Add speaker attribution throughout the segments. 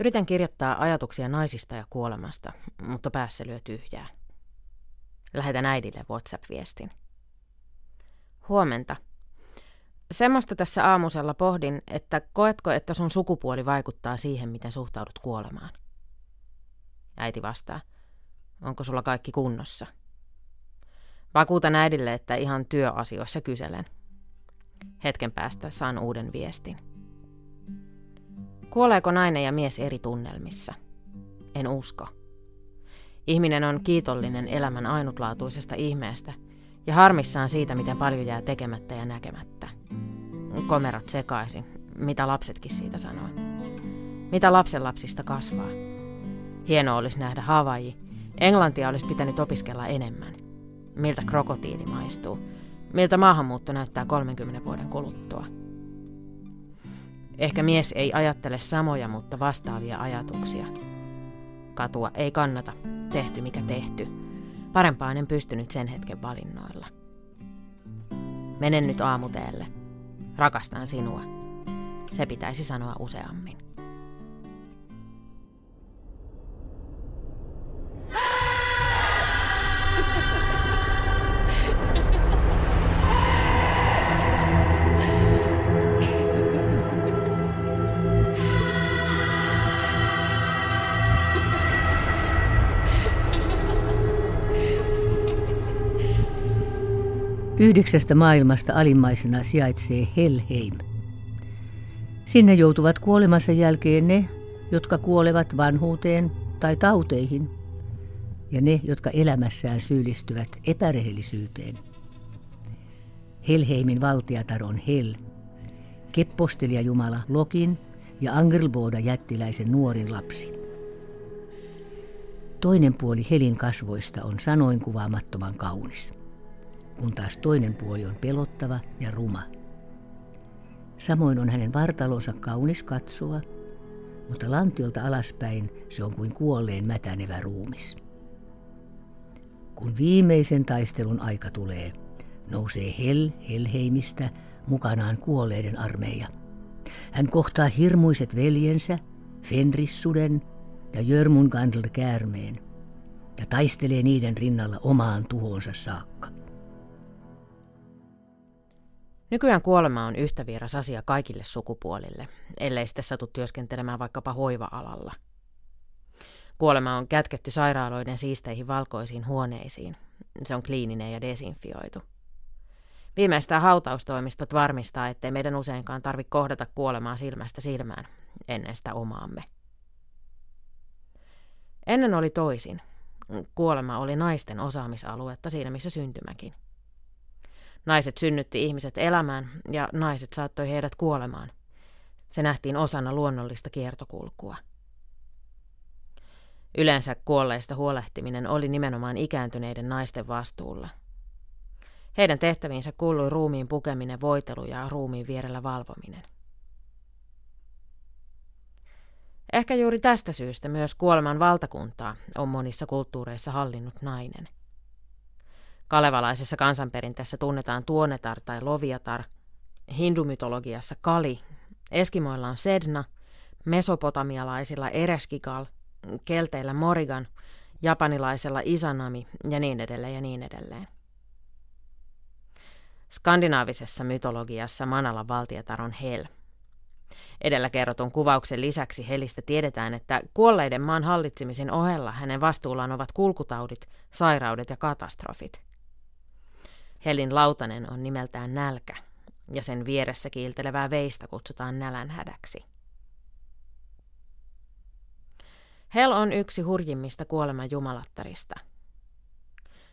Speaker 1: Yritän kirjoittaa ajatuksia naisista ja kuolemasta, mutta päässä lyö tyhjää. Lähetän äidille WhatsApp-viestin. Huomenta. Semmoista tässä aamusella pohdin, että koetko, että sun sukupuoli vaikuttaa siihen, miten suhtaudut kuolemaan? Äiti vastaa. Onko sulla kaikki kunnossa? Vakuutan äidille, että ihan työasioissa kyselen. Hetken päästä saan uuden viestin. Kuoleeko nainen ja mies eri tunnelmissa? En usko. Ihminen on kiitollinen elämän ainutlaatuisesta ihmeestä ja harmissaan siitä, miten paljon jää tekemättä ja näkemättä. Komerot sekaisin, mitä lapsetkin siitä sanoo. Mitä lapsenlapsista kasvaa. Hienoa olisi nähdä Havaji. Englantia olisi pitänyt opiskella enemmän. Miltä krokotiili maistuu. Miltä maahanmuutto näyttää 30 vuoden kuluttua. Ehkä mies ei ajattele samoja, mutta vastaavia ajatuksia. Katua ei kannata, tehty mikä tehty. Parempaan en pystynyt sen hetken valinnoilla. Menen nyt aamuteelle. Rakastan sinua. Se pitäisi sanoa useammin.
Speaker 2: Yhdeksästä maailmasta alimmaisena sijaitsee Helheim. Sinne joutuvat kuolemansa jälkeen ne, jotka kuolevat vanhuuteen tai tauteihin, ja ne, jotka elämässään syyllistyvät epärehellisyyteen. Helheimin valtiatar on Hel, keppostelija Jumala Lokin ja Angelboda jättiläisen nuorin lapsi. Toinen puoli Helin kasvoista on sanoin kuvaamattoman kaunis kun taas toinen puoli on pelottava ja ruma. Samoin on hänen vartalonsa kaunis katsoa, mutta lantiolta alaspäin se on kuin kuolleen mätänevä ruumis. Kun viimeisen taistelun aika tulee, nousee Hel Helheimistä mukanaan kuolleiden armeija. Hän kohtaa hirmuiset veljensä, Fenrissuden ja Jörmungandl käärmeen ja taistelee niiden rinnalla omaan tuhonsa saakka.
Speaker 1: Nykyään kuolema on yhtä vieras asia kaikille sukupuolille, ellei sitten satu työskentelemään vaikkapa hoiva-alalla. Kuolema on kätketty sairaaloiden siisteihin valkoisiin huoneisiin. Se on kliininen ja desinfioitu. Viimeistään hautaustoimistot varmistaa, ettei meidän useinkaan tarvitse kohdata kuolemaa silmästä silmään ennen sitä omaamme. Ennen oli toisin. Kuolema oli naisten osaamisaluetta siinä, missä syntymäkin. Naiset synnytti ihmiset elämään ja naiset saattoi heidät kuolemaan. Se nähtiin osana luonnollista kiertokulkua. Yleensä kuolleista huolehtiminen oli nimenomaan ikääntyneiden naisten vastuulla. Heidän tehtäviinsä kuului ruumiin pukeminen, voitelu ja ruumiin vierellä valvominen. Ehkä juuri tästä syystä myös kuoleman valtakuntaa on monissa kulttuureissa hallinnut nainen – Kalevalaisessa kansanperinteessä tunnetaan tuonetar tai loviatar, hindumytologiassa kali, Eskimoilla on sedna, mesopotamialaisilla ereskikal, kelteillä morigan, japanilaisella isanami ja niin edelleen ja niin edelleen. Skandinaavisessa mytologiassa Manalan valtiotar on Hel. Edellä kerrotun kuvauksen lisäksi Helistä tiedetään, että kuolleiden maan hallitsemisen ohella hänen vastuullaan ovat kulkutaudit, sairaudet ja katastrofit – Helin lautanen on nimeltään nälkä, ja sen vieressä kiiltelevää veistä kutsutaan nälänhädäksi. Hel on yksi hurjimmista kuoleman jumalattarista.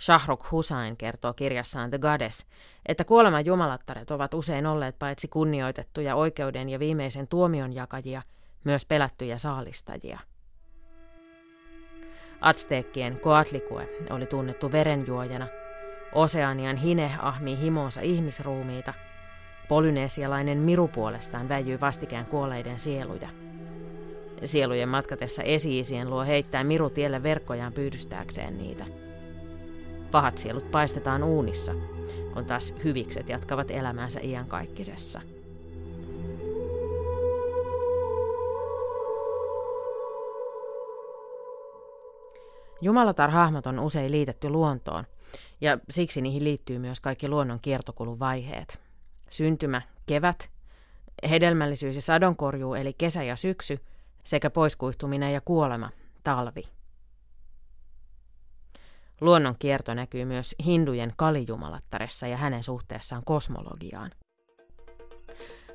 Speaker 1: Shahrukh Hussain kertoo kirjassaan The Goddess, että kuoleman jumalattaret ovat usein olleet paitsi kunnioitettuja oikeuden ja viimeisen tuomion jakajia, myös pelättyjä saalistajia. Azteekkien Coatlicue oli tunnettu verenjuojana – Oseanian hine ahmii himoonsa ihmisruumiita. Polynesialainen miru puolestaan väijyy vastikään kuolleiden sieluja. Sielujen matkatessa esiisien luo heittää miru tielle verkkojaan pyydystääkseen niitä. Pahat sielut paistetaan uunissa, kun taas hyvikset jatkavat elämäänsä iankaikkisessa. Jumalatar-hahmot on usein liitetty luontoon, ja siksi niihin liittyy myös kaikki luonnon kiertokulun vaiheet. Syntymä, kevät, hedelmällisyys ja sadonkorjuu eli kesä ja syksy, sekä poiskuihtuminen ja kuolema, talvi. Luonnon kierto näkyy myös hindujen kalijumalattaressa ja hänen suhteessaan kosmologiaan.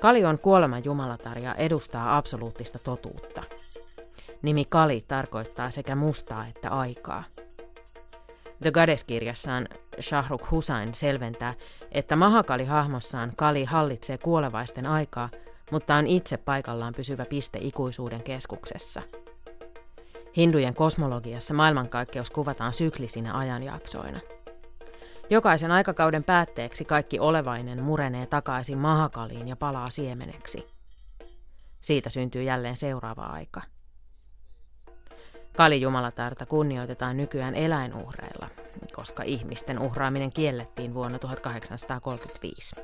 Speaker 1: Kali on kuoleman jumalatar ja edustaa absoluuttista totuutta. Nimi Kali tarkoittaa sekä mustaa että aikaa. The Goddess-kirjassaan Shahrukh Hussain selventää, että Mahakali-hahmossaan Kali hallitsee kuolevaisten aikaa, mutta on itse paikallaan pysyvä piste ikuisuuden keskuksessa – Hindujen kosmologiassa maailmankaikkeus kuvataan syklisinä ajanjaksoina. Jokaisen aikakauden päätteeksi kaikki olevainen murenee takaisin mahakaliin ja palaa siemeneksi. Siitä syntyy jälleen seuraava aika. Kalijumalatarta kunnioitetaan nykyään eläinuhreilla, koska ihmisten uhraaminen kiellettiin vuonna 1835.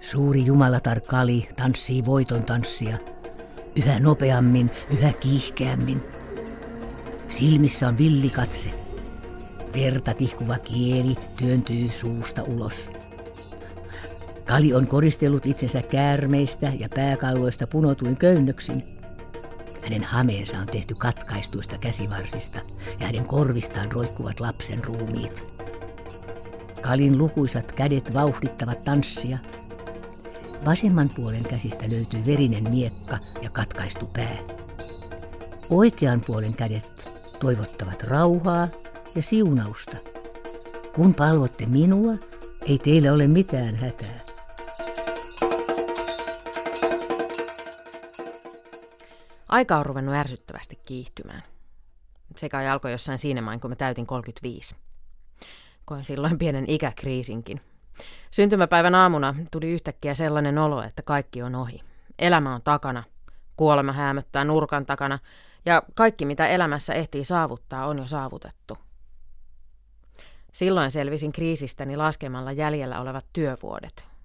Speaker 2: Suuri jumalatar Kali tanssii voiton tanssia – yhä nopeammin, yhä kiihkeämmin. Silmissä on villikatse. Verta tihkuva kieli työntyy suusta ulos. Kali on koristellut itsensä käärmeistä ja pääkalloista punotuin köynnöksin. Hänen hameensa on tehty katkaistuista käsivarsista ja hänen korvistaan roikkuvat lapsen ruumiit. Kalin lukuisat kädet vauhdittavat tanssia – Vasemman puolen käsistä löytyy verinen miekka ja katkaistu pää. Oikean puolen kädet toivottavat rauhaa ja siunausta. Kun palvotte minua, ei teillä ole mitään hätää.
Speaker 1: Aika on ruvennut ärsyttävästi kiihtymään. Se kai alkoi jossain siinä main, kun mä täytin 35. Koin silloin pienen ikäkriisinkin, Syntymäpäivän aamuna tuli yhtäkkiä sellainen olo, että kaikki on ohi. Elämä on takana, kuolema häämöttää nurkan takana, ja kaikki mitä elämässä ehtii saavuttaa on jo saavutettu. Silloin selvisin kriisistäni laskemalla jäljellä olevat työvuodet.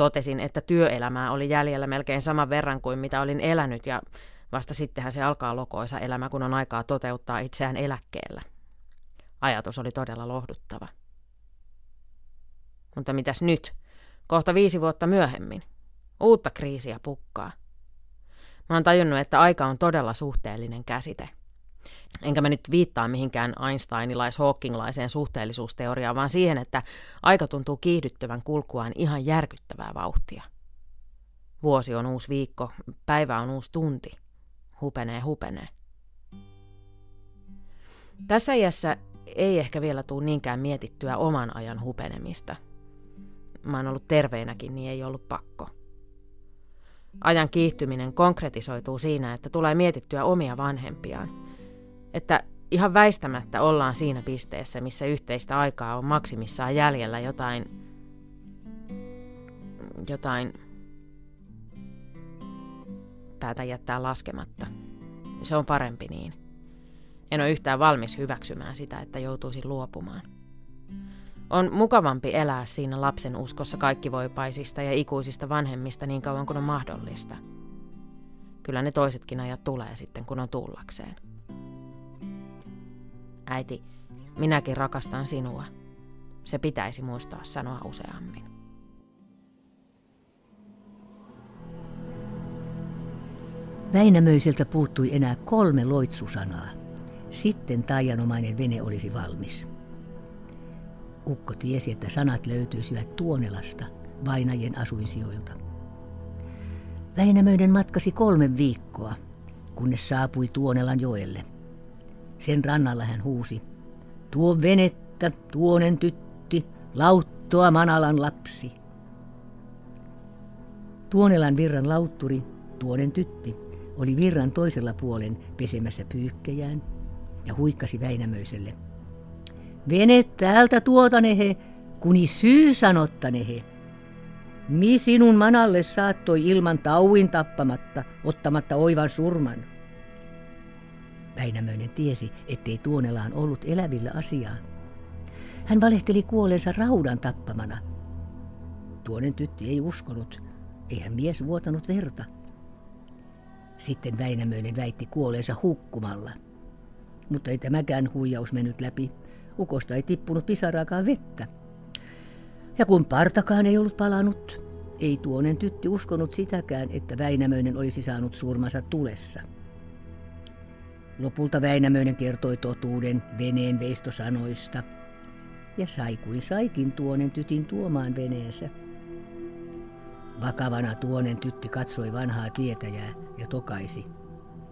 Speaker 1: Totesin, että työelämää oli jäljellä melkein saman verran kuin mitä olin elänyt, ja vasta sittenhän se alkaa lokoisa elämä, kun on aikaa toteuttaa itseään eläkkeellä. Ajatus oli todella lohduttava. Mutta mitäs nyt? Kohta viisi vuotta myöhemmin. Uutta kriisiä pukkaa. Mä oon tajunnut, että aika on todella suhteellinen käsite. Enkä mä nyt viittaa mihinkään Einsteinilais-Hawkinglaiseen suhteellisuusteoriaan, vaan siihen, että aika tuntuu kiihdyttävän kulkuaan ihan järkyttävää vauhtia. Vuosi on uusi viikko, päivä on uusi tunti. Hupenee, hupenee. Tässä iässä ei ehkä vielä tule niinkään mietittyä oman ajan hupenemista – mä oon ollut terveenäkin, niin ei ollut pakko. Ajan kiihtyminen konkretisoituu siinä, että tulee mietittyä omia vanhempiaan. Että ihan väistämättä ollaan siinä pisteessä, missä yhteistä aikaa on maksimissaan jäljellä jotain, jotain, päätä jättää laskematta. Se on parempi niin. En ole yhtään valmis hyväksymään sitä, että joutuisin luopumaan. On mukavampi elää siinä lapsen uskossa kaikkivoipaisista ja ikuisista vanhemmista niin kauan kuin on mahdollista. Kyllä ne toisetkin ajat tulee sitten, kun on tullakseen. Äiti, minäkin rakastan sinua. Se pitäisi muistaa sanoa useammin.
Speaker 2: Väinämöiseltä puuttui enää kolme loitsusanaa. Sitten taianomainen vene olisi valmis. Ukko tiesi, että sanat löytyisivät Tuonelasta, vainajien asuinsijoilta. Väinämöinen matkasi kolme viikkoa, kunnes saapui Tuonelan joelle. Sen rannalla hän huusi, tuo venettä, tuonen tytti, lauttoa Manalan lapsi. Tuonelan virran lautturi, tuonen tytti, oli virran toisella puolen pesemässä pyykkejään ja huikkasi Väinämöiselle – Vene täältä tuotanehe, kuni syy sanottanehe. Mi sinun manalle saattoi ilman tauin tappamatta, ottamatta oivan surman. Väinämöinen tiesi, ettei Tuonelaan ollut elävillä asiaa. Hän valehteli kuolensa raudan tappamana. Tuonen tytti ei uskonut, eihän mies vuotanut verta. Sitten Väinämöinen väitti kuoleensa hukkumalla. Mutta ei tämäkään huijaus mennyt läpi. Ukosta ei tippunut pisaraakaan vettä. Ja kun partakaan ei ollut palannut, ei tuonen tytti uskonut sitäkään, että Väinämöinen olisi saanut surmansa tulessa. Lopulta Väinämöinen kertoi totuuden veneen veistosanoista ja sai kuin saikin tuonen tytin tuomaan veneensä. Vakavana tuonen tytti katsoi vanhaa tietäjää ja tokaisi.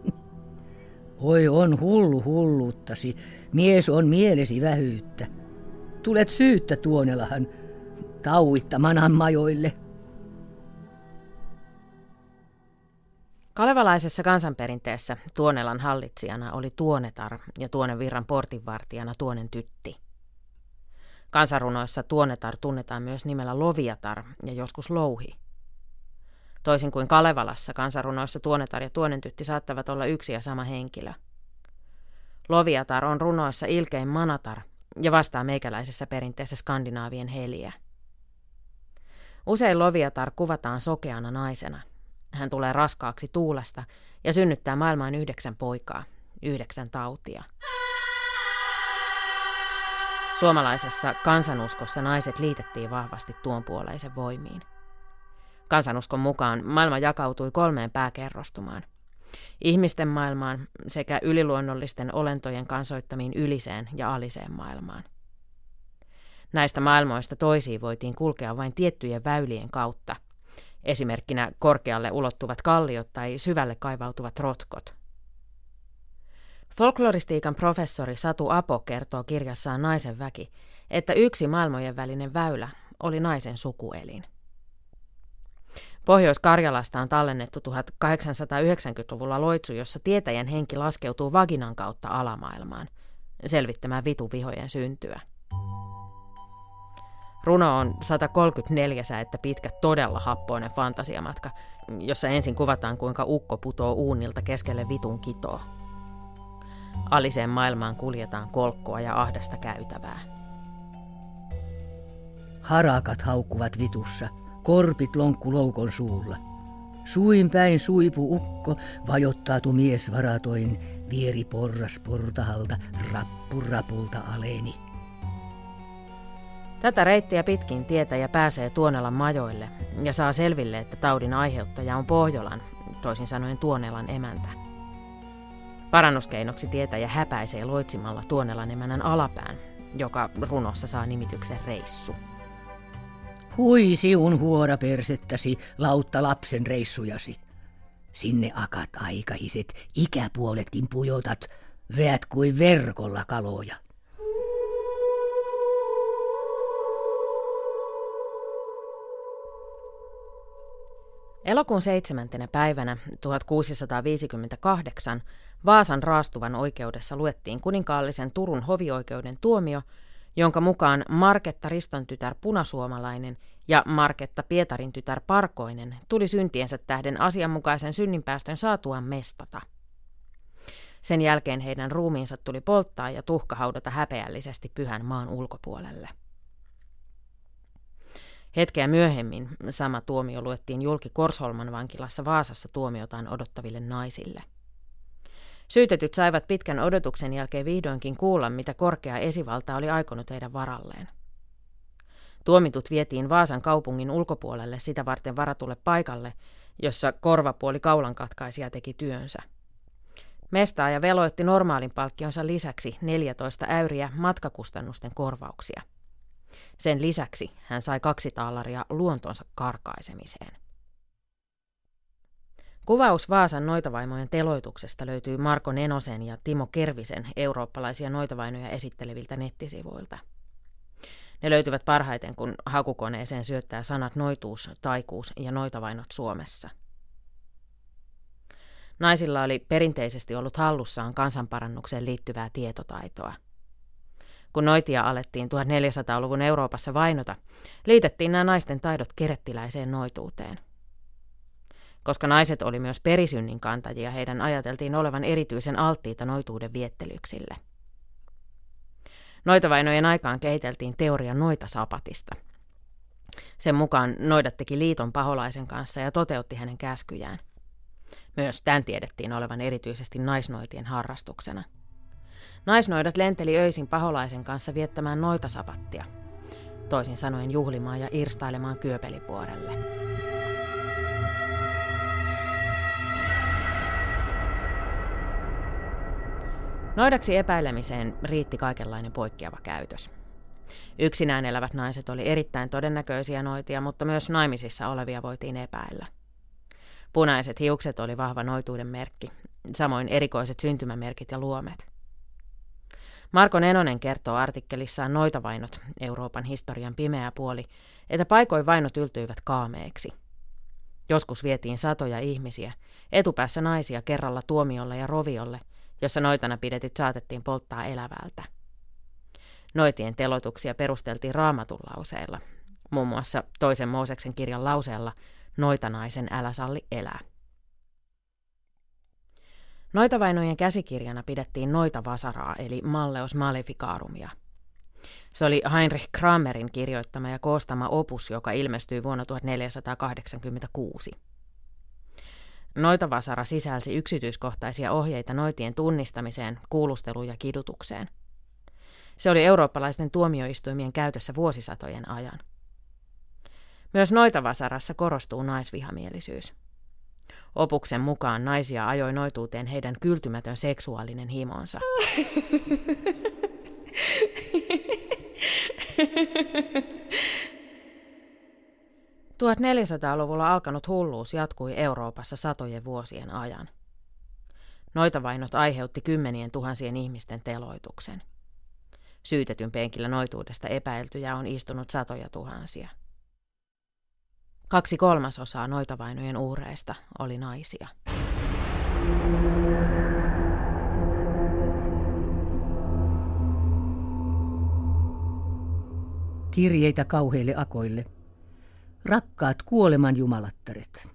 Speaker 2: Oi on hullu hulluuttasi, mies on mielesi vähyyttä. Tulet syyttä tuonelahan, tauittaman majoille.
Speaker 1: Kalevalaisessa kansanperinteessä Tuonelan hallitsijana oli Tuonetar ja Tuonen virran portinvartijana Tuonen tytti. Kansarunoissa Tuonetar tunnetaan myös nimellä Loviatar ja joskus Louhi. Toisin kuin Kalevalassa kansarunoissa Tuonetar ja Tuonen tytti saattavat olla yksi ja sama henkilö. Loviatar on runoissa ilkein manatar ja vastaa meikäläisessä perinteessä skandinaavien heliä. Usein Loviatar kuvataan sokeana naisena. Hän tulee raskaaksi tuulesta ja synnyttää maailmaan yhdeksän poikaa, yhdeksän tautia. Suomalaisessa kansanuskossa naiset liitettiin vahvasti tuon puoleisen voimiin. Kansanuskon mukaan maailma jakautui kolmeen pääkerrostumaan. Ihmisten maailmaan sekä yliluonnollisten olentojen kansoittamiin yliseen ja aliseen maailmaan. Näistä maailmoista toisiin voitiin kulkea vain tiettyjen väylien kautta, esimerkkinä korkealle ulottuvat kalliot tai syvälle kaivautuvat rotkot. Folkloristiikan professori Satu Apo kertoo kirjassaan Naisen väki, että yksi maailmojen välinen väylä oli naisen sukuelin. Pohjois-Karjalasta on tallennettu 1890-luvulla loitsu, jossa tietäjän henki laskeutuu vaginan kautta alamaailmaan, selvittämään vituvihojen syntyä. Runo on 134 säettä pitkä, todella happoinen fantasiamatka, jossa ensin kuvataan kuinka ukko putoo uunilta keskelle vitun kitoa. Aliseen maailmaan kuljetaan kolkkoa ja ahdasta käytävää.
Speaker 2: Harakat haukkuvat vitussa, korpit lonkku loukon suulla. Suin päin suipu ukko, vajottaatu mies varatoin, vieri porras portahalta, rappu rapulta aleni.
Speaker 1: Tätä reittiä pitkin tietäjä pääsee Tuonelan majoille ja saa selville, että taudin aiheuttaja on Pohjolan, toisin sanoen Tuonelan emäntä. Parannuskeinoksi tietäjä häpäisee loitsimalla Tuonelan emännän alapään, joka runossa saa nimityksen reissu.
Speaker 2: Hui siun huora persettäsi, lautta lapsen reissujasi. Sinne akat aikahiset, ikäpuoletkin pujotat, veät kuin verkolla kaloja.
Speaker 1: Elokuun seitsemäntenä päivänä 1658 Vaasan raastuvan oikeudessa luettiin kuninkaallisen Turun hovioikeuden tuomio, jonka mukaan Marketta Riston tytär Punasuomalainen ja Marketta Pietarin tytär Parkoinen tuli syntiensä tähden asianmukaisen synninpäästön saatuaan mestata. Sen jälkeen heidän ruumiinsa tuli polttaa ja tuhkahaudata häpeällisesti pyhän maan ulkopuolelle. Hetkeä myöhemmin sama tuomio luettiin julki Korsholman vankilassa Vaasassa tuomiotaan odottaville naisille. Syytetyt saivat pitkän odotuksen jälkeen vihdoinkin kuulla, mitä korkea esivalta oli aikonut heidän varalleen. Tuomitut vietiin Vaasan kaupungin ulkopuolelle sitä varten varatulle paikalle, jossa korvapuoli kaulankatkaisija teki työnsä. Mestaaja veloitti normaalin palkkionsa lisäksi 14 äyriä matkakustannusten korvauksia. Sen lisäksi hän sai kaksi taalaria luontonsa karkaisemiseen. Kuvaus Vaasan noitavaimojen teloituksesta löytyy Marko Nenosen ja Timo Kervisen eurooppalaisia noitavainoja esitteleviltä nettisivuilta. Ne löytyvät parhaiten, kun hakukoneeseen syöttää sanat noituus, taikuus ja noitavainot Suomessa. Naisilla oli perinteisesti ollut hallussaan kansanparannukseen liittyvää tietotaitoa – kun noitia alettiin 1400-luvun Euroopassa vainota, liitettiin nämä naisten taidot kerettiläiseen noituuteen. Koska naiset oli myös perisynnin kantajia, heidän ajateltiin olevan erityisen alttiita noituuden viettelyksille. Noitavainojen aikaan kehiteltiin teoria noitasapatista. Sen mukaan noidat teki liiton paholaisen kanssa ja toteutti hänen käskyjään. Myös tämän tiedettiin olevan erityisesti naisnoitien harrastuksena. Naisnoidat lenteli öisin paholaisen kanssa viettämään noita sapattia, toisin sanoen juhlimaan ja irstailemaan Kyöpelivuorelle. Noidaksi epäilemiseen riitti kaikenlainen poikkeava käytös. Yksinään elävät naiset oli erittäin todennäköisiä noitia, mutta myös naimisissa olevia voitiin epäillä. Punaiset hiukset oli vahva noituuden merkki, samoin erikoiset syntymämerkit ja luomet. Marko Nenonen kertoo artikkelissaan Noitavainot, Euroopan historian pimeä puoli, että paikoin vainot yltyivät kaameeksi. Joskus vietiin satoja ihmisiä, etupäässä naisia kerralla tuomiolle ja roviolle, jossa noitana pidetyt saatettiin polttaa elävältä. Noitien telotuksia perusteltiin raamatun lauseilla, muun muassa toisen Mooseksen kirjan lauseella Noitanaisen älä salli elää. Noitavainojen käsikirjana pidettiin Noita Vasaraa eli Malleus Maleficarumia. Se oli Heinrich Kramerin kirjoittama ja koostama opus, joka ilmestyi vuonna 1486. Noitavasara sisälsi yksityiskohtaisia ohjeita noitien tunnistamiseen, kuulusteluun ja kidutukseen. Se oli eurooppalaisten tuomioistuimien käytössä vuosisatojen ajan. Myös Noitavasarassa korostuu naisvihamielisyys. Opuksen mukaan naisia ajoi noituuteen heidän kyltymätön seksuaalinen himonsa. 1400-luvulla alkanut hulluus jatkui Euroopassa satojen vuosien ajan. Noitavainot aiheutti kymmenien tuhansien ihmisten teloituksen. Syytetyn penkillä noituudesta epäiltyjä on istunut satoja tuhansia. Kaksi kolmasosaa noitavainojen uhreista oli naisia.
Speaker 2: Kirjeitä kauheille akoille – Rakkaat kuoleman jumalattaret.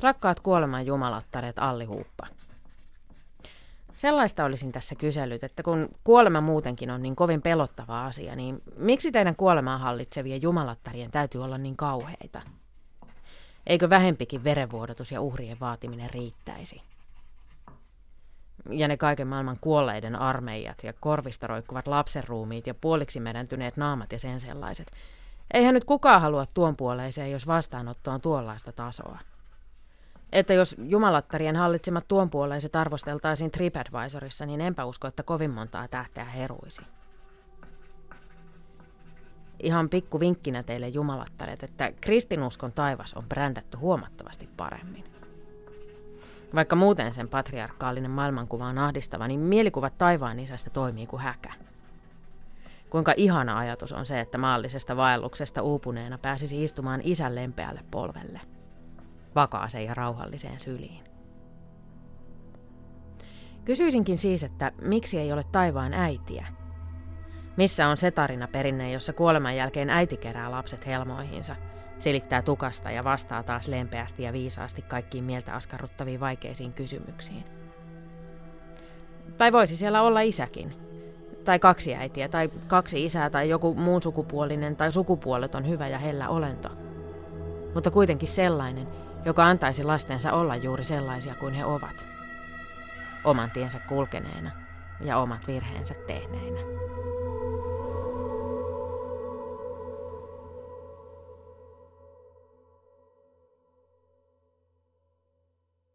Speaker 1: Rakkaat kuoleman jumalattaret Alli Huuppa. Sellaista olisin tässä kysellyt, että kun kuolema muutenkin on niin kovin pelottava asia, niin miksi teidän kuolemaa hallitsevien jumalattarien täytyy olla niin kauheita? Eikö vähempikin verenvuodatus ja uhrien vaatiminen riittäisi? Ja ne kaiken maailman kuolleiden armeijat ja korvista roikkuvat lapsenruumiit ja puoliksi medäntyneet naamat ja sen sellaiset – Eihän nyt kukaan halua tuon puoleiseen, jos vastaanotto on tuollaista tasoa. Että jos jumalattarien hallitsemat tuonpuoleiset arvosteltaisiin TripAdvisorissa, niin enpä usko, että kovin montaa tähteä heruisi. Ihan pikku vinkkinä teille jumalattaret, että kristinuskon taivas on brändätty huomattavasti paremmin. Vaikka muuten sen patriarkaalinen maailmankuva on ahdistava, niin mielikuvat taivaan isästä toimii kuin häkä. Kuinka ihana ajatus on se, että maallisesta vaelluksesta uupuneena pääsisi istumaan isän lempeälle polvelle. Vakaaseen ja rauhalliseen syliin. Kysyisinkin siis, että miksi ei ole taivaan äitiä? Missä on se tarina perinne, jossa kuoleman jälkeen äiti kerää lapset helmoihinsa, selittää tukasta ja vastaa taas lempeästi ja viisaasti kaikkiin mieltä askarruttaviin vaikeisiin kysymyksiin? Tai voisi siellä olla isäkin – tai kaksi äitiä, tai kaksi isää, tai joku muun sukupuolinen tai sukupuoleton hyvä ja hellä olento. Mutta kuitenkin sellainen, joka antaisi lastensa olla juuri sellaisia kuin he ovat. Oman tiensä kulkeneena ja omat virheensä tehneinä.